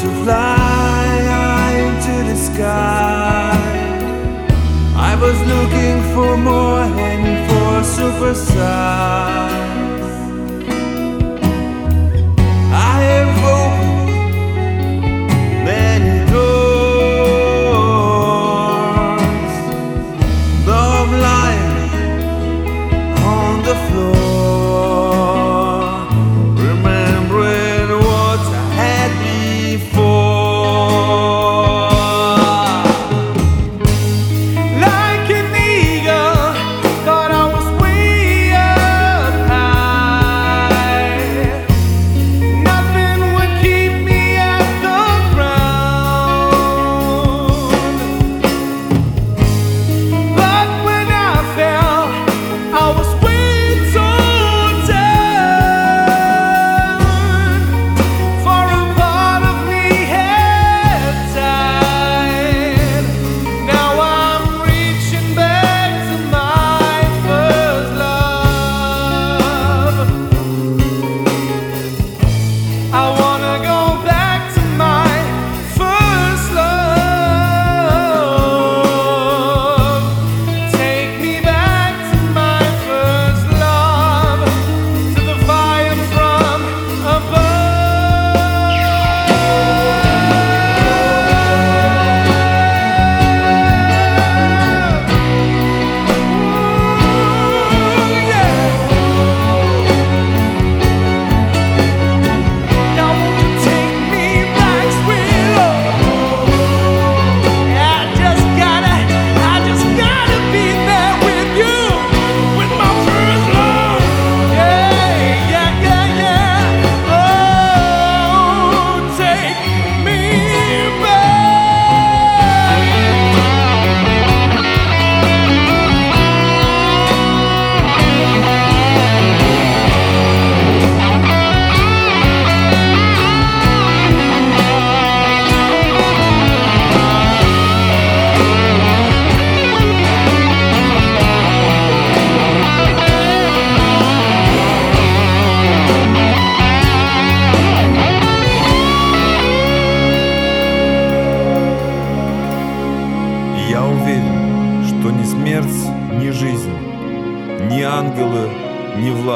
to fly into the sky. I was looking for more and for super size.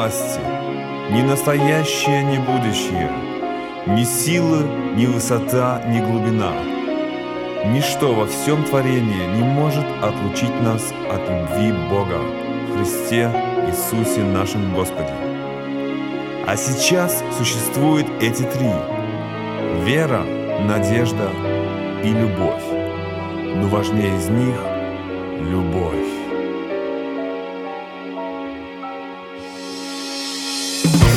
власти, ни настоящее, ни будущее, ни сила, ни высота, ни глубина. Ничто во всем творении не может отлучить нас от любви Бога в Христе Иисусе нашем Господе. А сейчас существуют эти три – вера, надежда и любовь. Но важнее из них – любовь. Thank you.